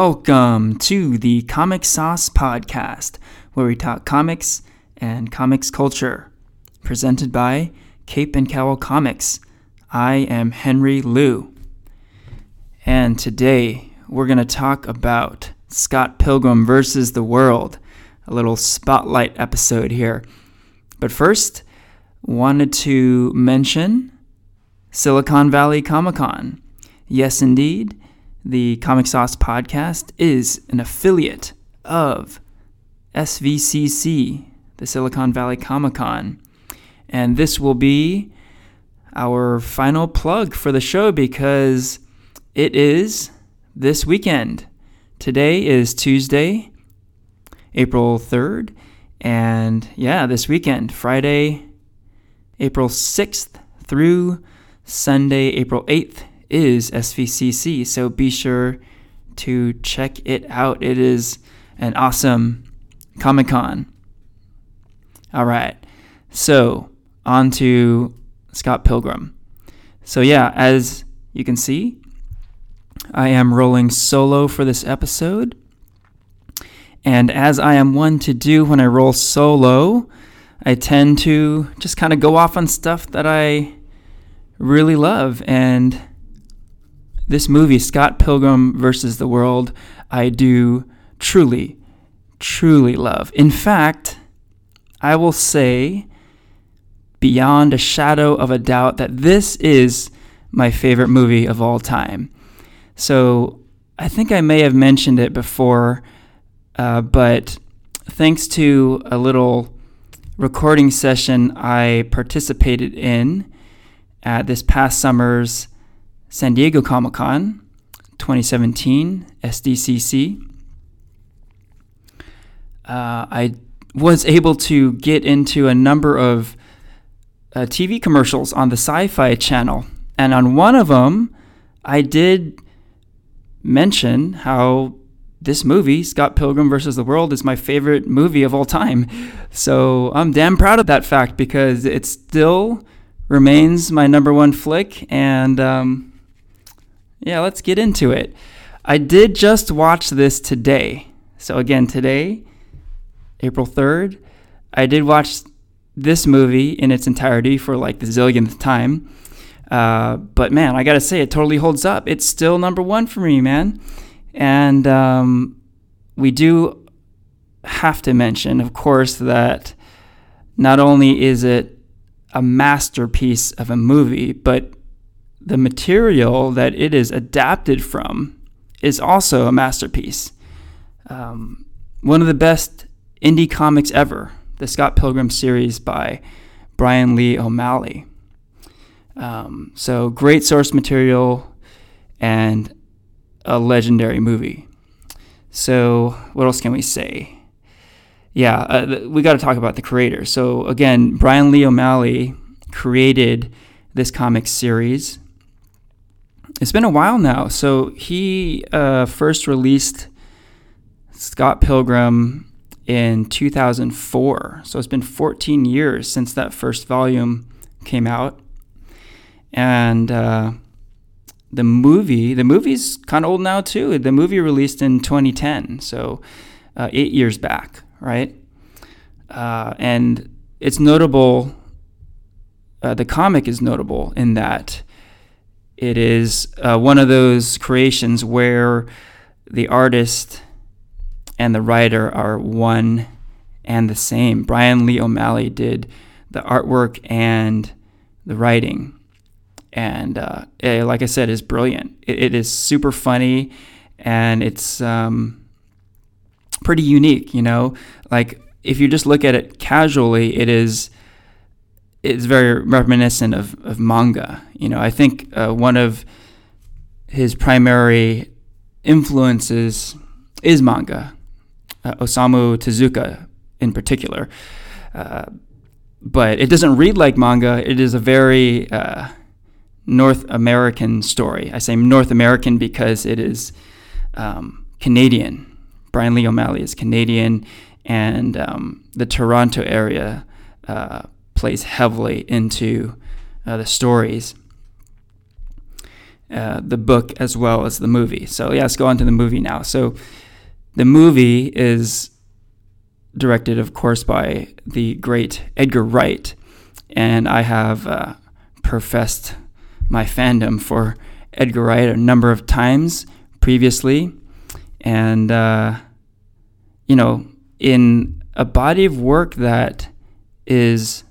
welcome to the Comic Sauce Podcast, where we talk comics and comics culture. Presented by Cape and Cowl Comics. I am Henry Liu. And today we're going to talk about Scott Pilgrim versus the World, a little spotlight episode here. But first, wanted to mention Silicon Valley Comic Con. Yes, indeed, the Comic Sauce podcast is an affiliate of SVCC, the Silicon Valley Comic Con. And this will be our final plug for the show because it is this weekend. Today is Tuesday, April 3rd. And yeah, this weekend, Friday, April 6th through Sunday, April 8th, is SVCC. So be sure to check it out. It is an awesome Comic Con. All right. So on to Scott Pilgrim. So, yeah, as you can see, I am rolling solo for this episode. And as I am one to do when I roll solo, I tend to just kind of go off on stuff that I really love. And this movie, Scott Pilgrim versus the World, I do truly, truly love. In fact, I will say beyond a shadow of a doubt that this is my favorite movie of all time. So I think I may have mentioned it before, uh, but thanks to a little recording session I participated in at this past summer's San Diego Comic Con 2017 SDCC, uh, I was able to get into a number of uh, TV commercials on the Syfy channel. And on one of them, I did mention how this movie, Scott Pilgrim versus the World, is my favorite movie of all time. So I'm damn proud of that fact because it still remains my number one flick. And um, yeah, let's get into it. I did just watch this today. So again, today, April 3rd, I did watch this movie in its entirety for like the zillionth time. Uh, but man, I gotta say, it totally holds up. It's still number one for me, man. And um, we do have to mention, of course, that not only is it a masterpiece of a movie, but the material that it is adapted from is also a masterpiece. Um, one of the best indie comics ever the Scott Pilgrim series by Brian Lee O'Malley. Um, so great source material and a legendary movie. So what else can we say? Yeah, uh, we got to talk about the creator. So again, Brian Lee O'Malley created this comic series. It's been a while now. So he uh, first released Scott Pilgrim in 2004. So it's been 14 years since that first volume came out. And uh, the movie, the movie's kind of old now too. The movie released in 2010, so uh, eight years back, right? Uh, and it's notable. Uh, the comic is notable in that it is uh, one of those creations where the artist and the writer are one and the same. Brian Lee O'Malley did the artwork and the writing. And uh, it, like I said, is brilliant. It, it is super funny and it's um, pretty unique, you know? Like, if you just look at it casually, it is it's very reminiscent of, of manga. You know, I think uh, one of his primary influences is manga uh, Osamu Tezuka in particular. Uh, but it doesn't read like manga. It is a very uh, North American story. I say North American because it is um, Canadian. Brian Lee O'Malley is Canadian, and um, the Toronto area uh, plays heavily into uh, the stories. uh, the book as well as the movie. So, yeah, let's go on to the movie now. So, the movie is directed, of course, by the great Edgar Wright, and I have uh, professed my fandom for Edgar Wright a number of times previously, and uh, you know, in a body of work that is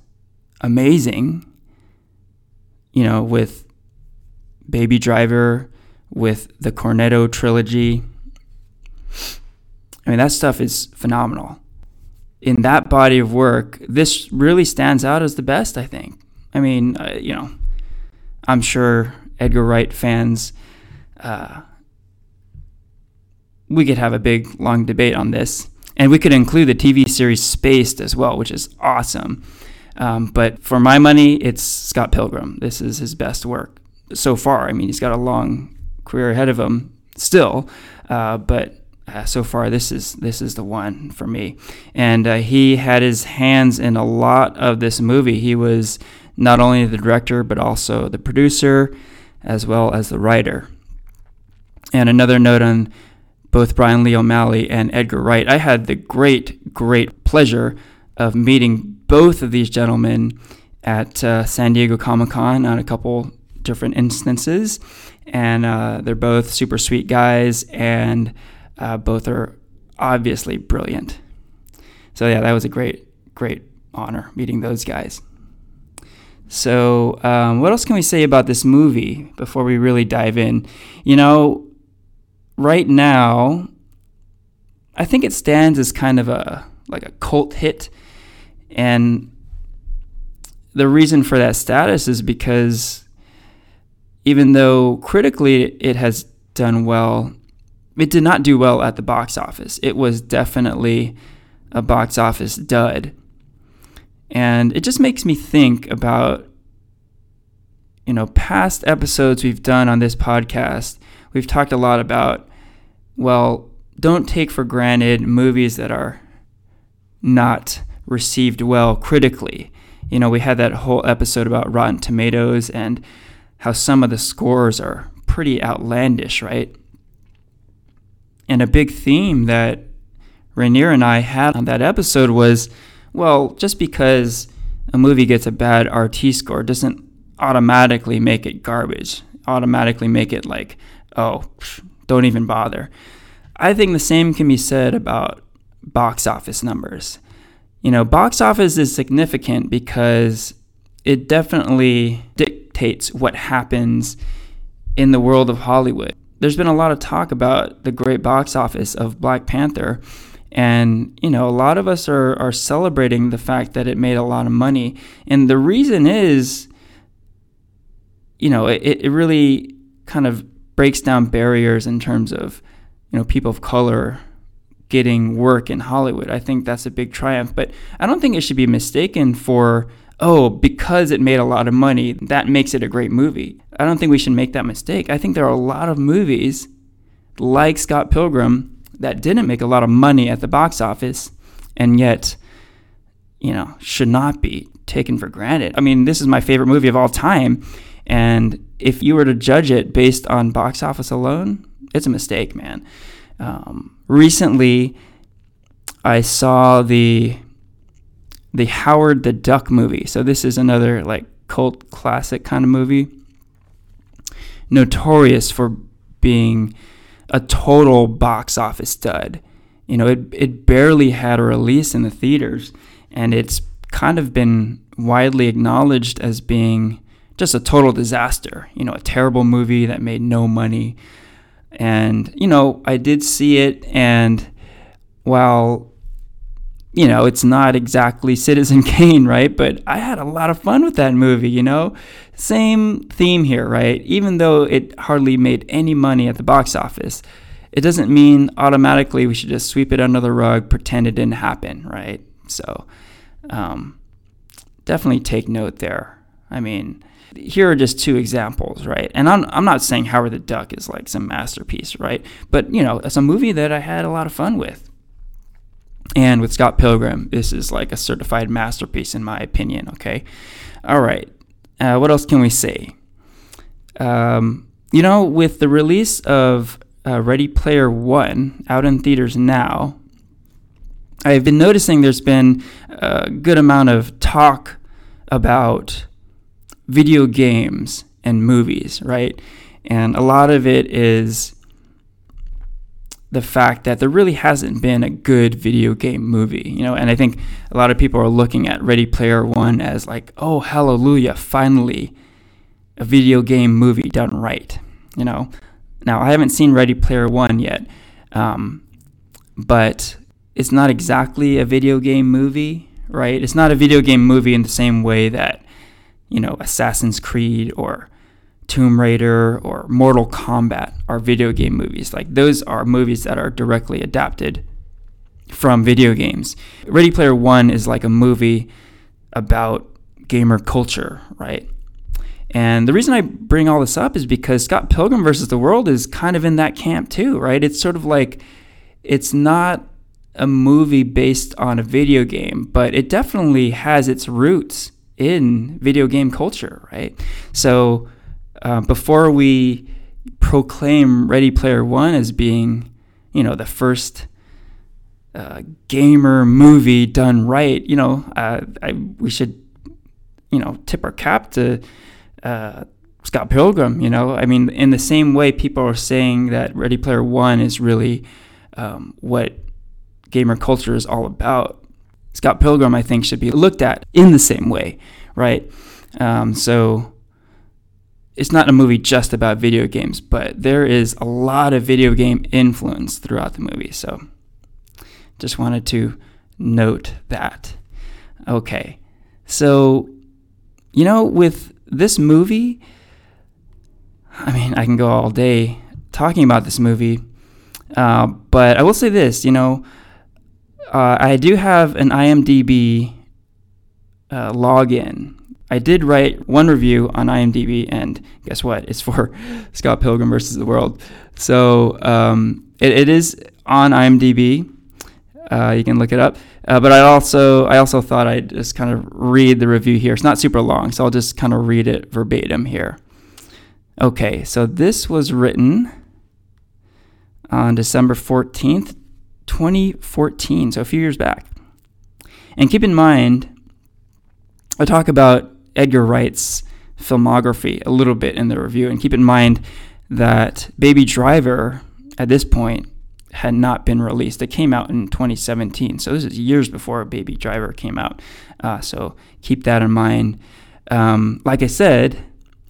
amazing, you know, with Baby Driver, with the Cornetto trilogy. I mean, that stuff is phenomenal. In that body of work, this really stands out as the best, I think. I mean, uh, you know, I'm sure Edgar Wright fans, uh, we could have a big, long debate on this. And we could include the TV series Spaced as well, which is awesome. Um, but for my money, it's Scott Pilgrim. This is his best work so far. I mean, he's got a long career ahead of him still, uh, but uh, so far this is this is the one for me. And uh, he had his hands in a lot of this movie. He was not only the director but also the producer, as well as the writer. And another note on both Brian Lee O'Malley and Edgar Wright. I had the great, great pleasure of meeting both of these gentlemen at uh, San Diego Comic Con on a couple different instances. And uh, they're both super sweet guys, and uh, both are obviously brilliant. So, yeah, that was a great, great honor meeting those guys. So, um, what else can we say about this movie before we really dive in? You know, right now, I think it stands as kind of a like a cult hit, and the reason for that status is because even though critically it has done well, it did not do well at the box office. It was definitely a box office dud. And it just makes me think about you know past episodes we've done on this podcast. We've talked a lot about well, don't take for granted movies that are not received well critically. You know, we had that whole episode about Rotten Tomatoes and how some of the scores are pretty outlandish, right? And a big theme that Rainier and I had on that episode was well, just because a movie gets a bad RT score doesn't automatically make it garbage, automatically make it like, oh, don't even bother. I think the same can be said about box office numbers. You know, box office is significant because it definitely dictates what happens in the world of Hollywood. There's been a lot of talk about the great box office of Black Panther. And, you know, a lot of us are, are celebrating the fact that it made a lot of money. And the reason is, you know, it, it really kind of breaks down barriers in terms of you know people of color getting work in Hollywood. I think that's a big triumph, but I don't think it should be mistaken for oh, because it made a lot of money, that makes it a great movie. I don't think we should make that mistake. I think there are a lot of movies like Scott Pilgrim that didn't make a lot of money at the box office and yet you know, should not be taken for granted. I mean, this is my favorite movie of all time and if you were to judge it based on box office alone, it's a mistake, man. Um, recently, I saw the the Howard the Duck movie. So this is another like cult classic kind of movie, notorious for being a total box office dud. You know, it it barely had a release in the theaters, and it's kind of been widely acknowledged as being just a total disaster. You know, a terrible movie that made no money. And, you know, I did see it, and while, you know, it's not exactly Citizen Kane, right? But I had a lot of fun with that movie, you know? Same theme here, right? Even though it hardly made any money at the box office, it doesn't mean automatically we should just sweep it under the rug, pretend it didn't happen, right? So, um, definitely take note there. I mean, here are just two examples, right? And I'm, I'm not saying Howard the Duck is like some masterpiece, right? But, you know, it's a movie that I had a lot of fun with. And with Scott Pilgrim, this is like a certified masterpiece, in my opinion, okay? All right. Uh, what else can we say? Um, you know, with the release of uh, Ready Player One out in theaters now, I've been noticing there's been a good amount of talk about video games and movies, right? And a lot of it is the fact that there really hasn't been a good video game movie, you know, and I think a lot of people are looking at Ready Player One as like, oh, hallelujah, finally a video game movie done right, you know. Now, I haven't seen Ready Player One yet, um, but it's not exactly a video game movie, right? It's not a video game movie in the same way that, you know, Assassin's Creed or Tomb Raider or Mortal Kombat are video game movies. Like those are movies that are directly adapted from video games. Ready Player One is like a movie about gamer culture, right? And the reason I bring all this up is because Scott Pilgrim versus the World is kind of in that camp too, right? It's sort of like it's not a movie based on a video game, but it definitely has its roots in video game culture, right? So uh, before we proclaim Ready Player One as being, you know, the first uh, gamer movie done right, you know, uh, I, we should, you know, tip our cap to uh, Scott Pilgrim. You know, I mean, in the same way, people are saying that Ready Player One is really um, what gamer culture is all about. Scott Pilgrim, I think, should be looked at in the same way, right? Um, so it's not a movie just about video games, but there is a lot of video game influence throughout the movie. So just wanted to note that. Okay. So, you know, with this movie, I mean, I can go all day talking about this movie, uh, but I will say this, you know, uh, I do have an IMDb uh, login I did write one review on IMDb, and guess what? It's for Scott Pilgrim versus the World. So um, it, it is on IMDb. Uh, you can look it up. Uh, but I also I also thought I'd just kind of read the review here. It's not super long, so I'll just kind of read it verbatim here. Okay, so this was written on December 14th, 2014, so a few years back. And keep in mind, I talk about Edgar Wright's filmography a little bit in the review. And keep in mind that Baby Driver at this point had not been released. It came out in 2017. So this is years before Baby Driver came out. Uh, so keep that in mind. Um, like I said,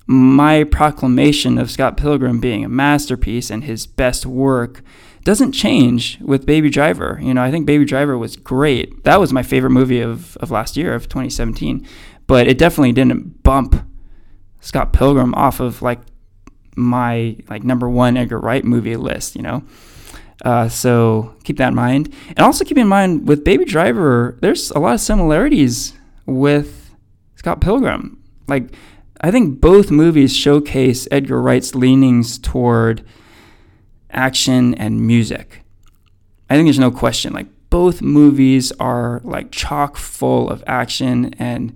my proclamation of Scott Pilgrim being a masterpiece and his best work doesn't change with Baby Driver. You know, I think Baby Driver was great. That was my favorite movie of, of last year, of 2017 but it definitely didn't bump Scott Pilgrim off of like my like number one Edgar Wright movie list, you know. Uh, so keep that in mind, and also keep in mind with Baby Driver, there's a lot of similarities with Scott Pilgrim. Like I think both movies showcase Edgar Wright's leanings toward action and music. I think there's no question. Like both movies are like chock full of action and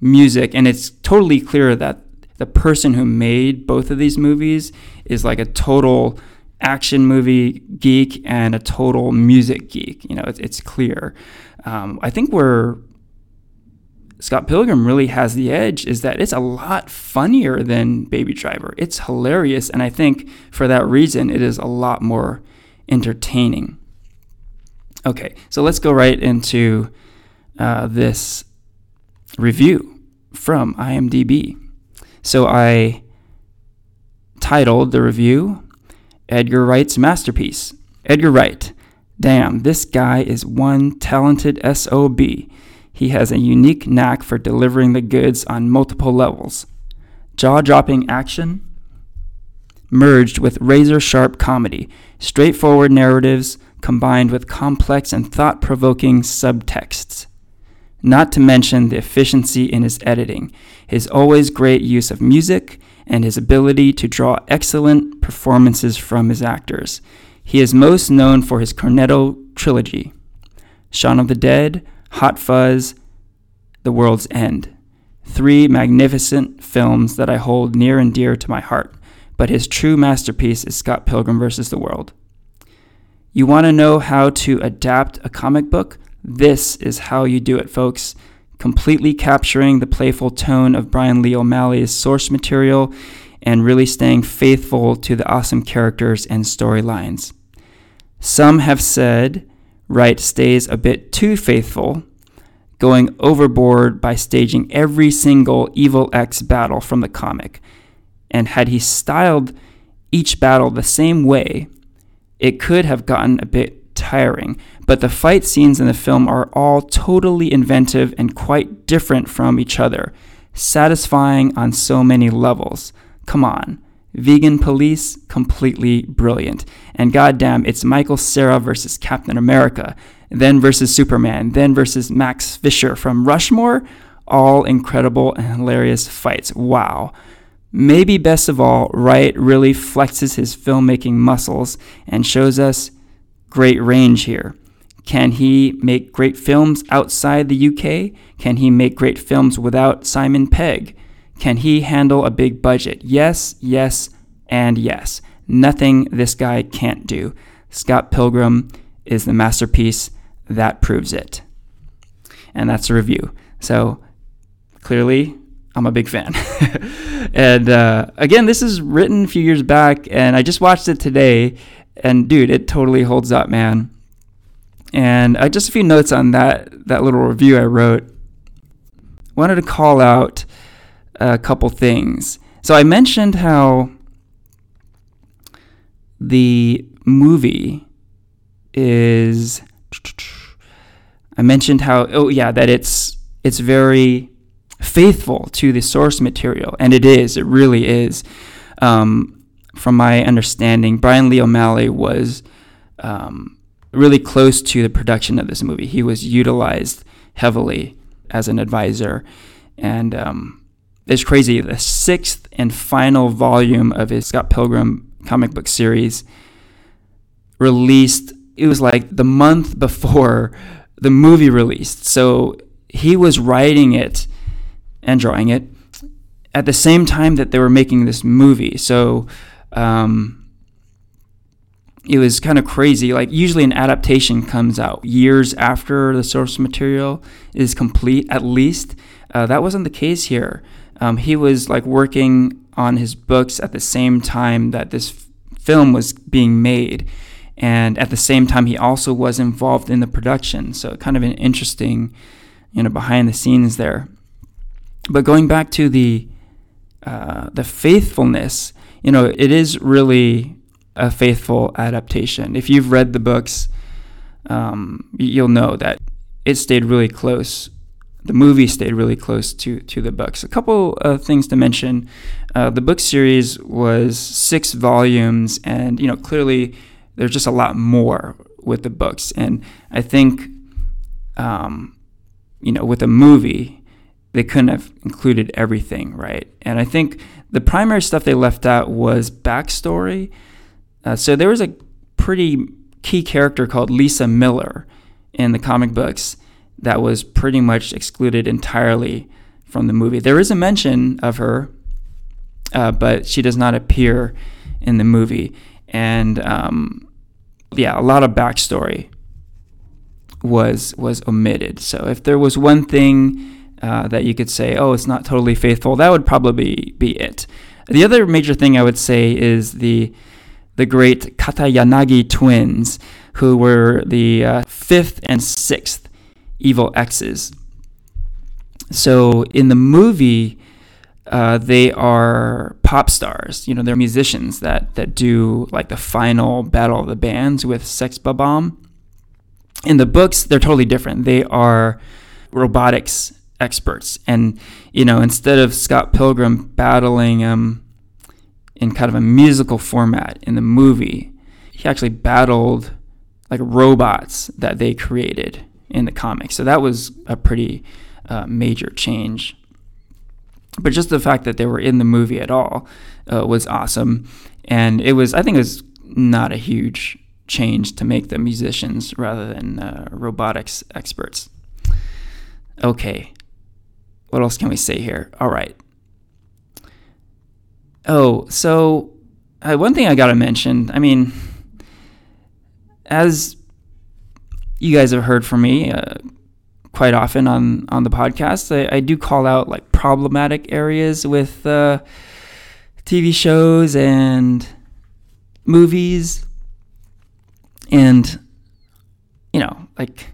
music, and it's totally clear that the person who made both of these movies is like a total action movie geek and a total music geek. You know, it's, it's clear. Um, I think where Scott Pilgrim really has the edge is that it's a lot funnier than Baby Driver. It's hilarious, and I think for that reason, it is a lot more entertaining. Okay, so let's go right into uh, this review from IMDb. So I titled the review Edgar Wright's Masterpiece. Edgar Wright. Damn, this guy is one talented SOB. He has a unique knack for delivering the goods on multiple levels. Jaw dropping action merged with razor sharp comedy, straightforward narratives combined with complex and thought provoking subtexts not to mention the efficiency in his editing, his always great use of music, and his ability to draw excellent performances from his actors. He is most known for his Cornetto trilogy Shaun of the Dead, Hot Fuzz, The World's End. Three magnificent films that I hold near and dear to my heart. but his true masterpiece is Scott Pilgrim vs. the World. You want to know how to adapt a comic book? This is how you do it, folks. Completely capturing the playful tone of Brian Lee O'Malley's source material and really staying faithful to the awesome characters and storylines. Some have said Wright stays a bit too faithful, going overboard by staging every single Evil Ex battle from the comic. And had he styled each battle the same way, it could have gotten a bit tiring. But the fight scenes in the film are all totally inventive and quite different from each other, satisfying on so many levels. Come on. Vegan Police, completely brilliant. And goddamn, it's Michael Cera versus Captain America, then versus Superman, then versus Max Fisher from Rushmore. All incredible and hilarious fights. Wow. Maybe best of all, Wright really flexes his filmmaking muscles and shows us great range here. Can he make great films outside the UK? Can he make great films without Simon Pegg? Can he handle a big budget? Yes, yes, and yes. Nothing this guy can't do. Scott Pilgrim is the masterpiece that proves it. And that's a review. So clearly, I'm a big fan. and uh, again, this is written a few years back, and I just watched it today. And dude, it totally holds up, man. And uh, just a few notes on that that little review I wrote. Wanted to call out a couple things. So I mentioned how the movie is. I mentioned how oh yeah that it's it's very faithful to the source material, and it is. It really is. Um, from my understanding, Brian Lee O'Malley was um, really close to the production of this movie. He was utilized heavily as an advisor, and um, it's crazy. The sixth and final volume of his Scott Pilgrim comic book series released. It was like the month before the movie released, so he was writing it and drawing it at the same time that they were making this movie. So um, it was kind of crazy. Like usually an adaptation comes out years after the source material is complete, at least. Uh, that wasn't the case here. Um, he was like working on his books at the same time that this f- film was being made. And at the same time, he also was involved in the production. So, kind of an interesting, you know, behind the scenes there. But going back to the uh, the faithfulness, you know, it is really a faithful adaptation. If you've read the books, um, you'll know that it stayed really close. The movie stayed really close to to the books. A couple of things to mention: uh, the book series was six volumes, and you know, clearly there's just a lot more with the books. And I think, um, you know, with a movie, they couldn't have included everything, right? And I think the primary stuff they left out was backstory. Uh, so there was a pretty key character called Lisa Miller in the comic books that was pretty much excluded entirely from the movie. There is a mention of her, uh, but she does not appear in the movie. And um, yeah, a lot of backstory was was omitted. So if there was one thing uh, that you could say, oh, it's not totally faithful, that would probably be it. The other major thing I would say is the the great Katayanagi twins, who were the uh, fifth and sixth evil exes. So in the movie, uh, they are pop stars. You know, they're musicians that that do like the final battle of the bands with Sex Bob-omb. In the books, they're totally different. They are robotics experts. And, you know, instead of Scott Pilgrim battling um, in kind of a musical format in the movie, he actually battled like robots that they created in the comics. So that was a pretty uh, major change. But just the fact that they were in the movie at all uh, was awesome. And it was, I think it was not a huge change to make them musicians rather than uh, robotics experts. Okay, what else can we say here? All right. Oh, so uh, one thing I got to mention I mean, as you guys have heard from me uh, quite often on, on the podcast, I, I, do call out like problematic areas with uh, TV shows and movies. And, you know, like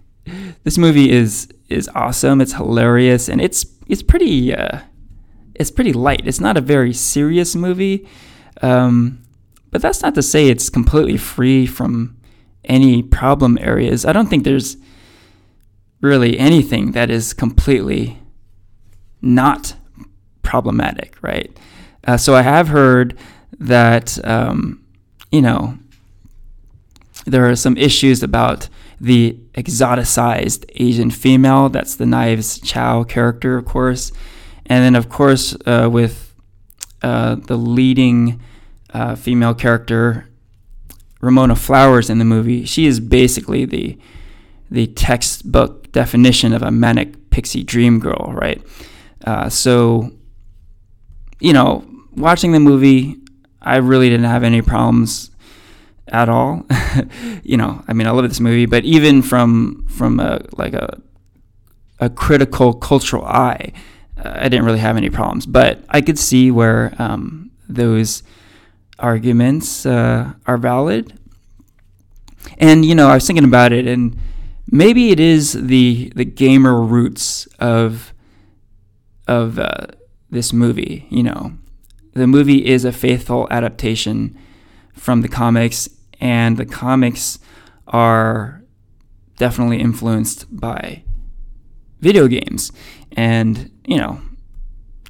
this movie is is awesome. It's hilarious and it's it's pretty uh, it's pretty light. It's not a very serious movie, um, but that's not to say it's completely free from any problem areas. I don't think there's really anything that is completely not problematic, right? Uh, so I have heard that um, you know there are some issues about the exoticized Asian female. That's the Knives Chow character, of course. And then, of course, uh, with uh, the leading uh, female character, Ramona Flowers, in the movie, she is basically the the textbook definition of a manic pixie dream girl, right? Uh, so, you know, watching the movie, I really didn't have any problems at all. you know, I mean, I love this movie, but even from from a like a a critical cultural eye, uh, I didn't really have any problems. But I could see where um, those arguments uh, are valid. And you know, I was thinking about it, and maybe it is the the gamer roots of of uh, this movie. You know, the movie is a faithful adaptation from the comics, and the comics are definitely influenced by video games. And, you know,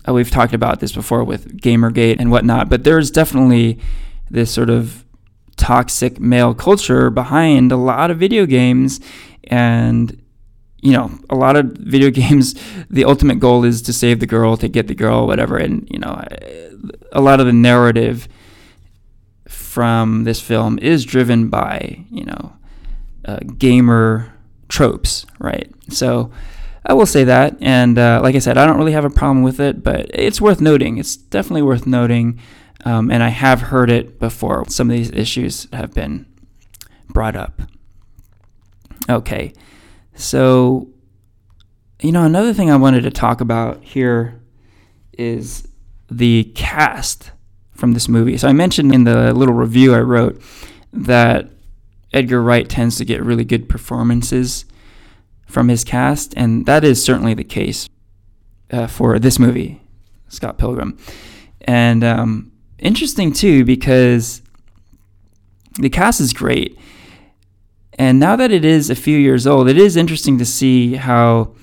uh, we've talked about this before with Gamergate and whatnot, but there's definitely this sort of toxic male culture behind a lot of video games. And, you know, a lot of video games, the ultimate goal is to save the girl, to get the girl, whatever. And, you know, a lot of the narrative from this film is driven by you know uh, gamer tropes, right? So I will say that, and uh, like I said, I don't really have a problem with it, but it's worth noting. It's definitely worth noting, um, and I have heard it before. Some of these issues have been brought up. Okay, so you know another thing I wanted to talk about here is the cast from this movie. So I mentioned in the little review I wrote that Edgar Wright tends to get really good performances from his cast, and that is certainly the case uh, for this movie, Scott Pilgrim. And um, interesting too because the cast is great. And now that it is a few years old, it is interesting to see how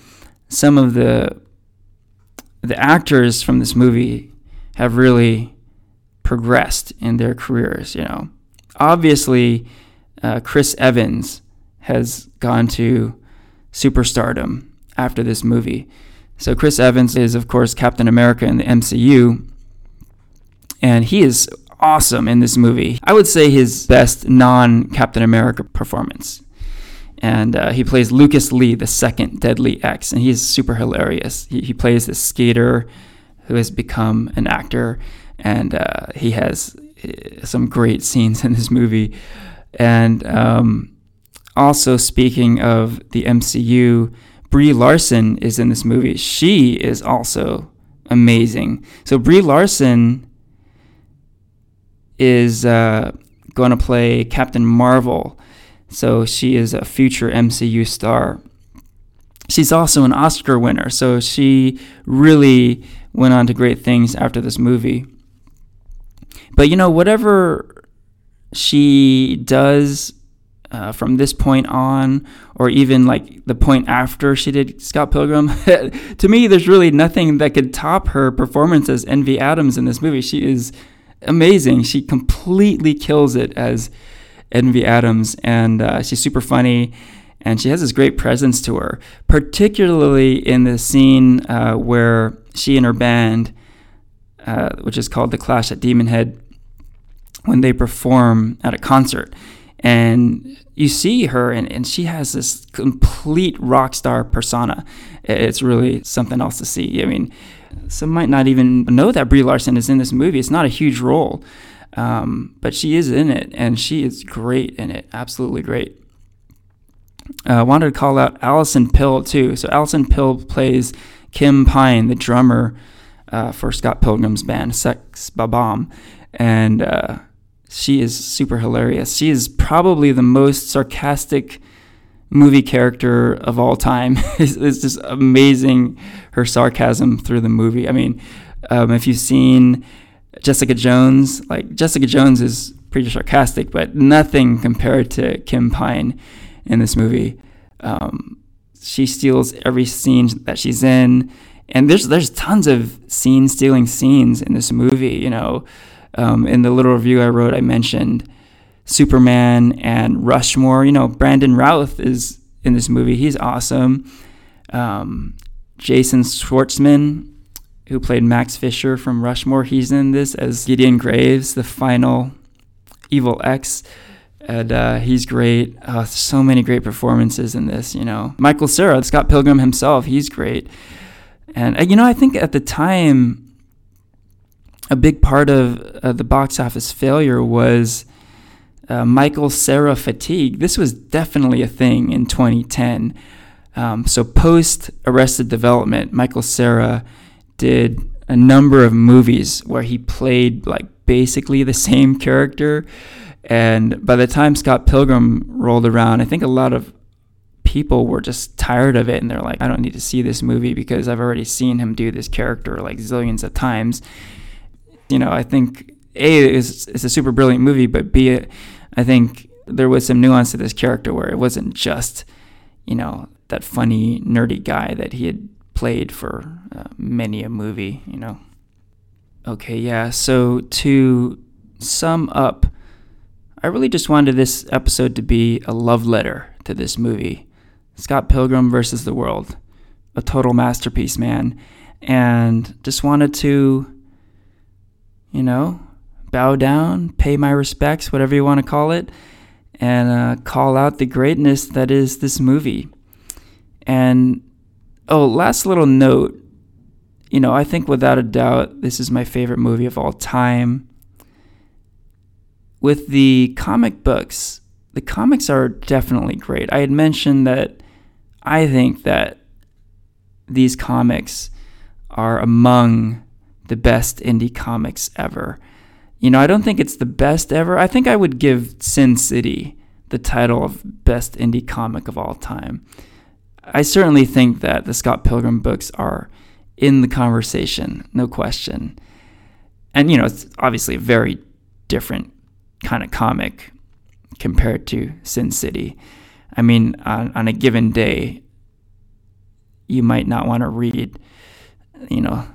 some of the the actors from this movie have really progressed in their careers. You know, obviously, uh, Chris Evans has gone to superstardom after this movie. So Chris Evans is, of course, Captain America in the MCU, and he is awesome in this movie. I would say his best non-Captain America performance. And uh, he plays Lucas Lee, the second Deadly Ex, and he's super hilarious. He, he plays this skater who has become an actor and uh, he has uh, some great scenes in this movie. And um, also, speaking of the MCU, Brie Larson is in this movie. She is also amazing. So Brie Larson is uh, going to play Captain Marvel. So she is a future MCU star. She's also an Oscar winner, so she really went on to great things after this movie. But you know, whatever she does uh, from this point on, or even like the point after she did Scott Pilgrim, to me, there's really nothing that could top her performance as Envy Adams in this movie. She is amazing. She completely kills it as Envy Adams, and uh, she's super funny. And she has this great presence to her, particularly in the scene uh, where she and her band, uh, which is called The Clash at Demon Head, when they perform at a concert and you see her and, and she has this complete rock star persona it's really something else to see i mean some might not even know that brie larson is in this movie it's not a huge role Um, but she is in it, and she is great in it. Absolutely great. Uh, I wanted to call out Alison Pill too. So Alison Pill plays Kim Pine, the drummer uh, for Scott Pilgrim's band Sex Bob-omb, and uh, she is super hilarious. She is probably the most sarcastic movie character of all time. it's, it's, just amazing her sarcasm through the movie. I mean, um, if you've seen Jessica Jones, like Jessica Jones is pretty sarcastic, but nothing compared to Kim Pine in this movie. Um, she steals every scene that she's in, and there's there's tons of scene stealing scenes in this movie. You know, um, in the little review I wrote, I mentioned Superman and Rushmore. You know, Brandon Routh is in this movie. He's awesome. Um, Jason Schwartzman, who played Max Fisher from Rushmore, he's in this as Gideon Graves, the final evil ex. And uh, he's great. Uh, so many great performances in this, you know. Michael Cera, Scott Pilgrim himself, he's great. And, uh, you know, I think at the time, a big part of uh, the box office failure was uh, Michael Cera fatigue. This was definitely a thing in 2010. Um, so post Arrested Development, Michael Cera did a number of movies where he played like basically the same character. And by the time Scott Pilgrim rolled around, I think a lot of people were just tired of it and they're like, I don't need to see this movie because I've already seen him do this character like zillions of times. You know, I think A is it's a super brilliant movie, but B I think there was some nuance to this character where it wasn't just, you know, that funny, nerdy guy that he had played for uh, many a movie, you know. Okay, yeah, so to sum up, I really just wanted this episode to be a love letter to this movie Scott Pilgrim versus the World, a total masterpiece, man. And just wanted to, you know, bow down, pay my respects, whatever you want to call it, and uh, call out the greatness that is this movie. And oh, last little note you know, I think without a doubt, this is my favorite movie of all time. With the comic books, the comics are definitely great. I had mentioned that I think that these comics are among the best indie comics ever. You know, I don't think it's the best ever. I think I would give Sin City the title of best indie comic of all time. I certainly think that the Scott Pilgrim books are in the conversation, no question. And, you know, it's obviously a very different kind of comic compared to Sin City. I mean, on, on a given day, you might not want to read, you know,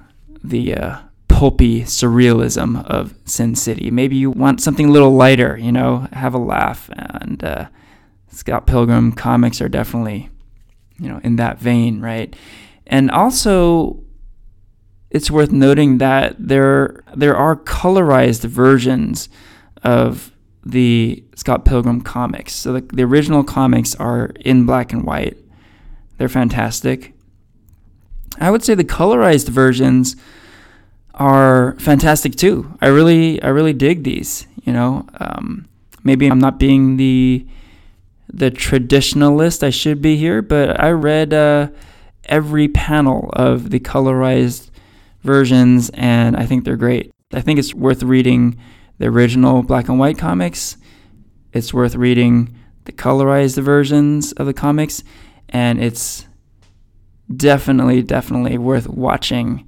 the uh, pulpy surrealism of Sin City. Maybe you want something a little lighter, you know, have a laugh. And uh, Scott Pilgrim comics are definitely, you know, in that vein, right? And also, it's worth noting that there there are colorized versions of the Scott Pilgrim comics. So the, the original comics are in black and white. They're fantastic. I would say the colorized versions are fantastic too. I really I really dig these. You know, um, maybe I'm not being the the traditionalist I should be here, but I read uh, every panel of the colorized versions, and I think they're great. I think it's worth reading the original black and white comics. It's worth reading the colorized versions of the comics, and it's definitely, definitely worth watching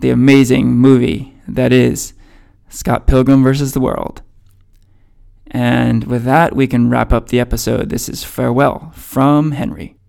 the amazing movie that is Scott Pilgrim versus the World. And with that, we can wrap up the episode. This is Farewell from Henry.